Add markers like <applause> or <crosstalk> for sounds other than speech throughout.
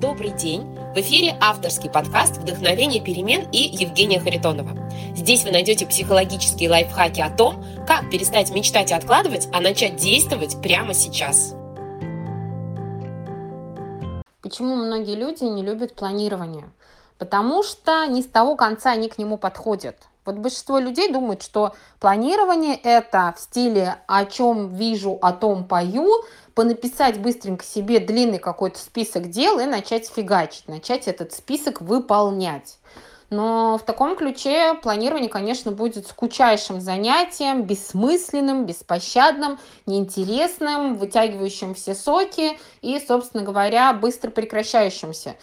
Добрый день! В эфире авторский подкаст «Вдохновение перемен» и Евгения Харитонова. Здесь вы найдете психологические лайфхаки о том, как перестать мечтать и откладывать, а начать действовать прямо сейчас. Почему многие люди не любят планирование? Потому что не с того конца они к нему подходят. Вот большинство людей думают, что планирование это в стиле «о чем вижу, о том пою», понаписать быстренько себе длинный какой-то список дел и начать фигачить, начать этот список выполнять. Но в таком ключе планирование, конечно, будет скучайшим занятием, бессмысленным, беспощадным, неинтересным, вытягивающим все соки и, собственно говоря, быстро прекращающимся.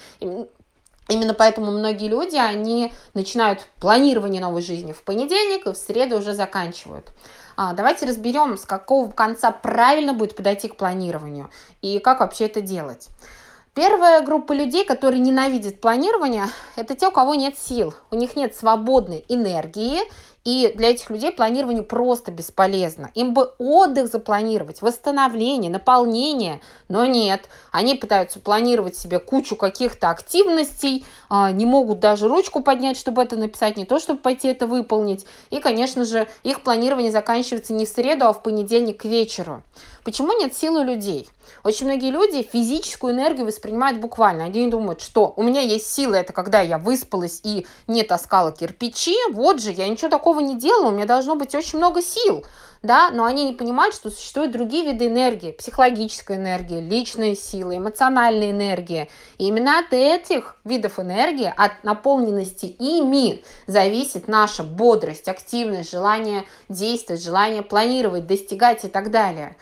Именно поэтому многие люди, они начинают планирование новой жизни в понедельник и в среду уже заканчивают. А, давайте разберем, с какого конца правильно будет подойти к планированию и как вообще это делать. Первая группа людей, которые ненавидят планирование, это те, у кого нет сил, у них нет свободной энергии, и для этих людей планирование просто бесполезно. Им бы отдых запланировать, восстановление, наполнение, но нет. Они пытаются планировать себе кучу каких-то активностей, а, не могут даже ручку поднять, чтобы это написать, не то, чтобы пойти это выполнить. И, конечно же, их планирование заканчивается не в среду, а в понедельник к вечеру. Почему нет силы людей? Очень многие люди физическую энергию воспринимают буквально. Они думают, что у меня есть сила, это когда я выспалась и не таскала кирпичи, вот же, я ничего такого не делала, у меня должно быть очень много сил. Да, но они не понимают, что существуют другие виды энергии, психологическая энергия, личная сила, эмоциональная энергия. И именно от этих видов энергии, от наполненности ими зависит наша бодрость, активность, желание действовать, желание планировать, достигать и так далее.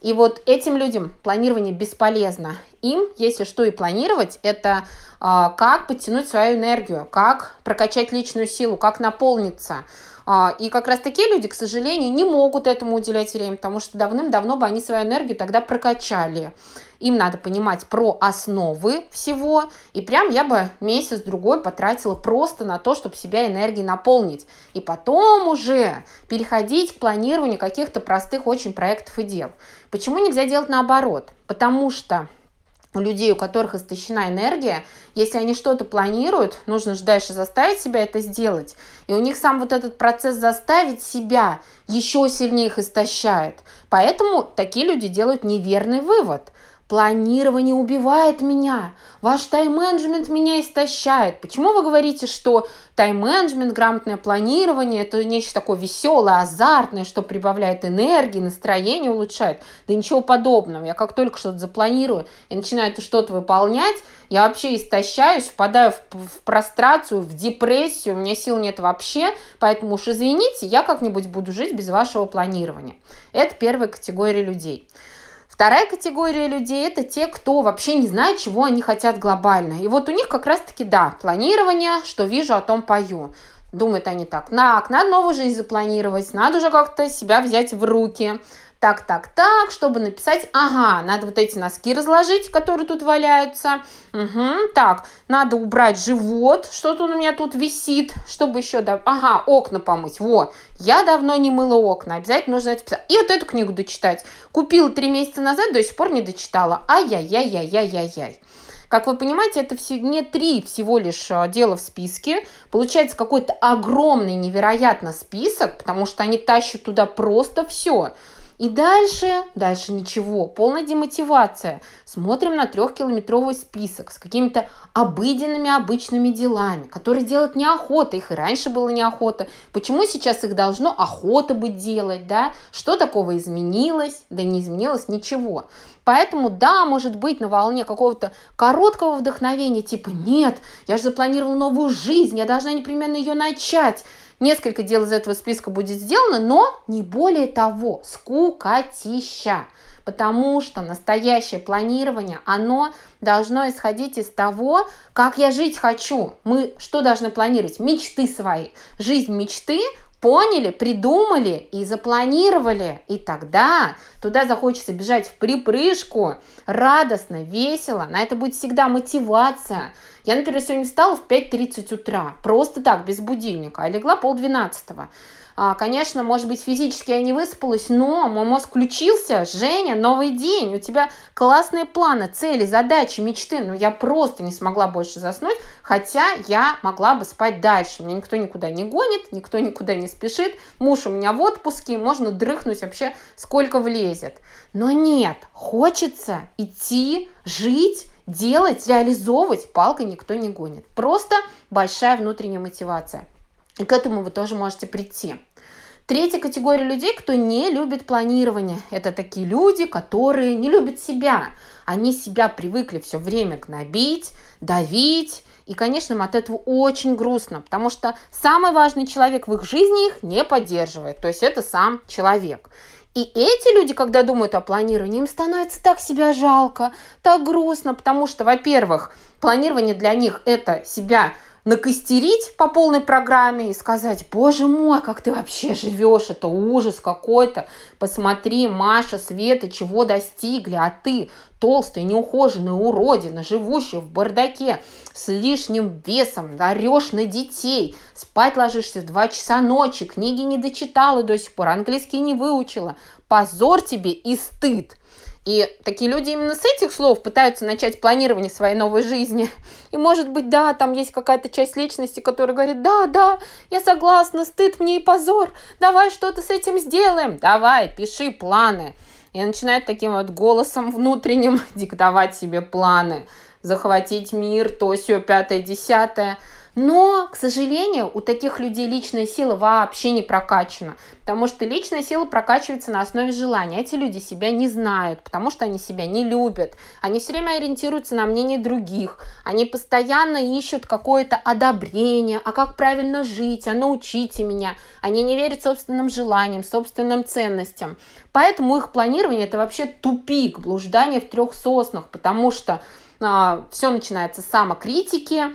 И вот этим людям планирование бесполезно. Им, если что и планировать, это э, как подтянуть свою энергию, как прокачать личную силу, как наполниться. Э, и как раз такие люди, к сожалению, не могут этому уделять время, потому что давным-давно бы они свою энергию тогда прокачали. Им надо понимать про основы всего. И прям я бы месяц-другой потратила просто на то, чтобы себя энергией наполнить. И потом уже переходить к планированию каких-то простых очень проектов и дел. Почему нельзя делать наоборот? Потому что у людей, у которых истощена энергия, если они что-то планируют, нужно же дальше заставить себя это сделать. И у них сам вот этот процесс заставить себя еще сильнее их истощает. Поэтому такие люди делают неверный вывод. Планирование убивает меня. Ваш тайм-менеджмент меня истощает. Почему вы говорите, что тайм-менеджмент, грамотное планирование – это нечто такое веселое, азартное, что прибавляет энергии, настроение улучшает? Да ничего подобного. Я как только что-то запланирую и начинаю это что-то выполнять, я вообще истощаюсь, впадаю в, в прострацию, в депрессию, у меня сил нет вообще, поэтому уж извините, я как-нибудь буду жить без вашего планирования. Это первая категория людей. Вторая категория людей – это те, кто вообще не знает, чего они хотят глобально. И вот у них как раз-таки, да, планирование, что вижу, о том пою. Думают они так, так, надо новую жизнь запланировать, надо уже как-то себя взять в руки так, так, так, чтобы написать, ага, надо вот эти носки разложить, которые тут валяются, угу, так, надо убрать живот, что-то он у меня тут висит, чтобы еще, да, ага, окна помыть, вот, я давно не мыла окна, обязательно нужно это писать. И вот эту книгу дочитать. Купила три месяца назад, до сих пор не дочитала, ай-яй-яй-яй-яй-яй-яй. Как вы понимаете, это все, не три всего лишь а, дела в списке. Получается какой-то огромный, невероятно список, потому что они тащат туда просто все. И дальше, дальше ничего, полная демотивация. Смотрим на трехкилометровый список с какими-то обыденными обычными делами, которые делать неохота, их и раньше было неохота. Почему сейчас их должно охота быть делать, да? Что такого изменилось? Да не изменилось ничего. Поэтому, да, может быть, на волне какого-то короткого вдохновения, типа, нет, я же запланировала новую жизнь, я должна непременно ее начать. Несколько дел из этого списка будет сделано, но не более того, скукотища. Потому что настоящее планирование, оно должно исходить из того, как я жить хочу. Мы что должны планировать? Мечты свои. Жизнь мечты поняли, придумали и запланировали. И тогда туда захочется бежать в припрыжку, радостно, весело. На это будет всегда мотивация. Я, например, сегодня встала в 5.30 утра, просто так, без будильника, а легла полдвенадцатого. А, конечно, может быть, физически я не выспалась, но мой мозг включился. Женя, новый день, у тебя классные планы, цели, задачи, мечты. Но я просто не смогла больше заснуть, хотя я могла бы спать дальше. Меня никто никуда не гонит, никто никуда не спешит. Муж у меня в отпуске, можно дрыхнуть вообще сколько влезет. Но нет, хочется идти, жить, делать, реализовывать. Палкой никто не гонит. Просто большая внутренняя мотивация. И к этому вы тоже можете прийти. Третья категория людей, кто не любит планирование. Это такие люди, которые не любят себя. Они себя привыкли все время гнобить, давить. И, конечно, им от этого очень грустно, потому что самый важный человек в их жизни их не поддерживает. То есть это сам человек. И эти люди, когда думают о планировании, им становится так себя жалко, так грустно, потому что, во-первых, планирование для них это себя накостерить по полной программе и сказать, боже мой, как ты вообще живешь, это ужас какой-то. Посмотри, Маша, Света, чего достигли, а ты толстая, неухоженная уродина, живущая в бардаке с лишним весом, орешь на детей, спать ложишься в 2 часа ночи, книги не дочитала до сих пор, английский не выучила. Позор тебе и стыд. И такие люди именно с этих слов пытаются начать планирование своей новой жизни. И может быть, да, там есть какая-то часть личности, которая говорит, да, да, я согласна, стыд мне и позор, давай что-то с этим сделаем, давай, пиши планы. И начинает таким вот голосом внутренним <laughs> диктовать себе планы, захватить мир, то все, пятое, десятое – но, к сожалению, у таких людей личная сила вообще не прокачана, потому что личная сила прокачивается на основе желания. Эти люди себя не знают, потому что они себя не любят. Они все время ориентируются на мнение других. Они постоянно ищут какое-то одобрение, а как правильно жить, а научите меня. Они не верят собственным желаниям, собственным ценностям. Поэтому их планирование это вообще тупик, блуждание в трех соснах, потому что а, все начинается с самокритики,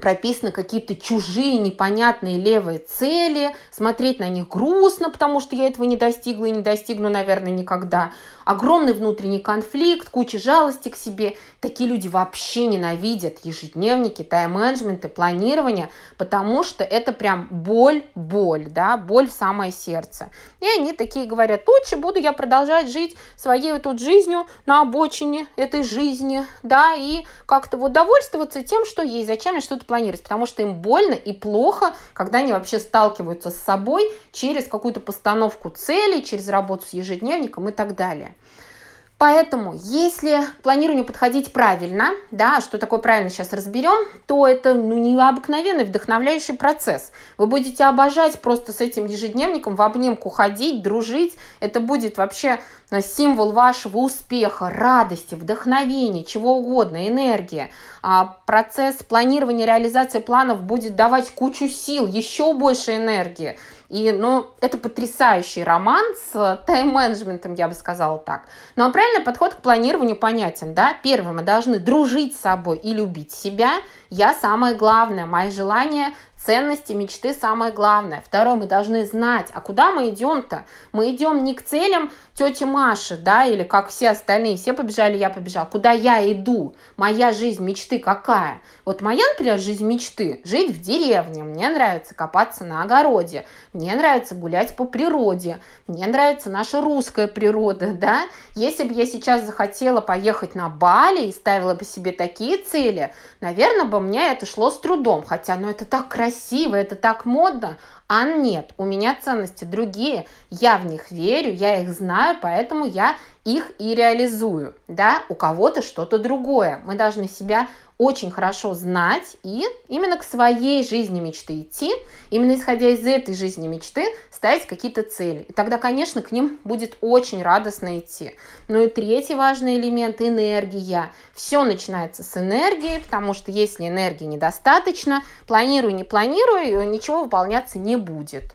прописаны какие-то чужие непонятные левые цели, смотреть на них грустно, потому что я этого не достигла и не достигну, наверное, никогда огромный внутренний конфликт, куча жалости к себе. Такие люди вообще ненавидят ежедневники, тайм-менеджменты, планирование, потому что это прям боль, боль, да, боль в самое сердце. И они такие говорят, лучше буду я продолжать жить своей вот тут жизнью на обочине этой жизни, да, и как-то вот довольствоваться тем, что есть, зачем мне что-то планировать, потому что им больно и плохо, когда они вообще сталкиваются с собой через какую-то постановку целей, через работу с ежедневником и так далее. Поэтому, если планированию подходить правильно, да, что такое правильно сейчас разберем, то это ну, необыкновенный вдохновляющий процесс. Вы будете обожать просто с этим ежедневником в обнимку ходить, дружить. Это будет вообще э, символ вашего успеха, радости, вдохновения, чего угодно, энергии. А процесс планирования, реализации планов будет давать кучу сил, еще больше энергии. И, ну, это потрясающий роман с тайм-менеджментом, я бы сказала так. Но правильный подход к планированию понятен, да? Первое, мы должны дружить с собой и любить себя. Я самое главное, мои желания Ценности, мечты самое главное. Второе, мы должны знать, а куда мы идем-то? Мы идем не к целям тети Маши, да, или как все остальные, все побежали, я побежал. Куда я иду? Моя жизнь мечты какая? Вот моя, например, жизнь мечты – жить в деревне. Мне нравится копаться на огороде. Мне нравится гулять по природе. Мне нравится наша русская природа, <laughs> да. Если бы я сейчас захотела поехать на Бали и ставила бы себе такие цели, наверное, бы мне это шло с трудом. Хотя, ну, это так красиво, это так модно. А нет, у меня ценности другие, я в них верю, я их знаю, поэтому я их и реализую. Да, у кого-то что-то другое. Мы должны себя очень хорошо знать и именно к своей жизни мечты идти, именно исходя из этой жизни мечты ставить какие-то цели. И тогда, конечно, к ним будет очень радостно идти. Ну и третий важный элемент – энергия. Все начинается с энергии, потому что если энергии недостаточно, планируй, не планируй, ничего выполняться не будет.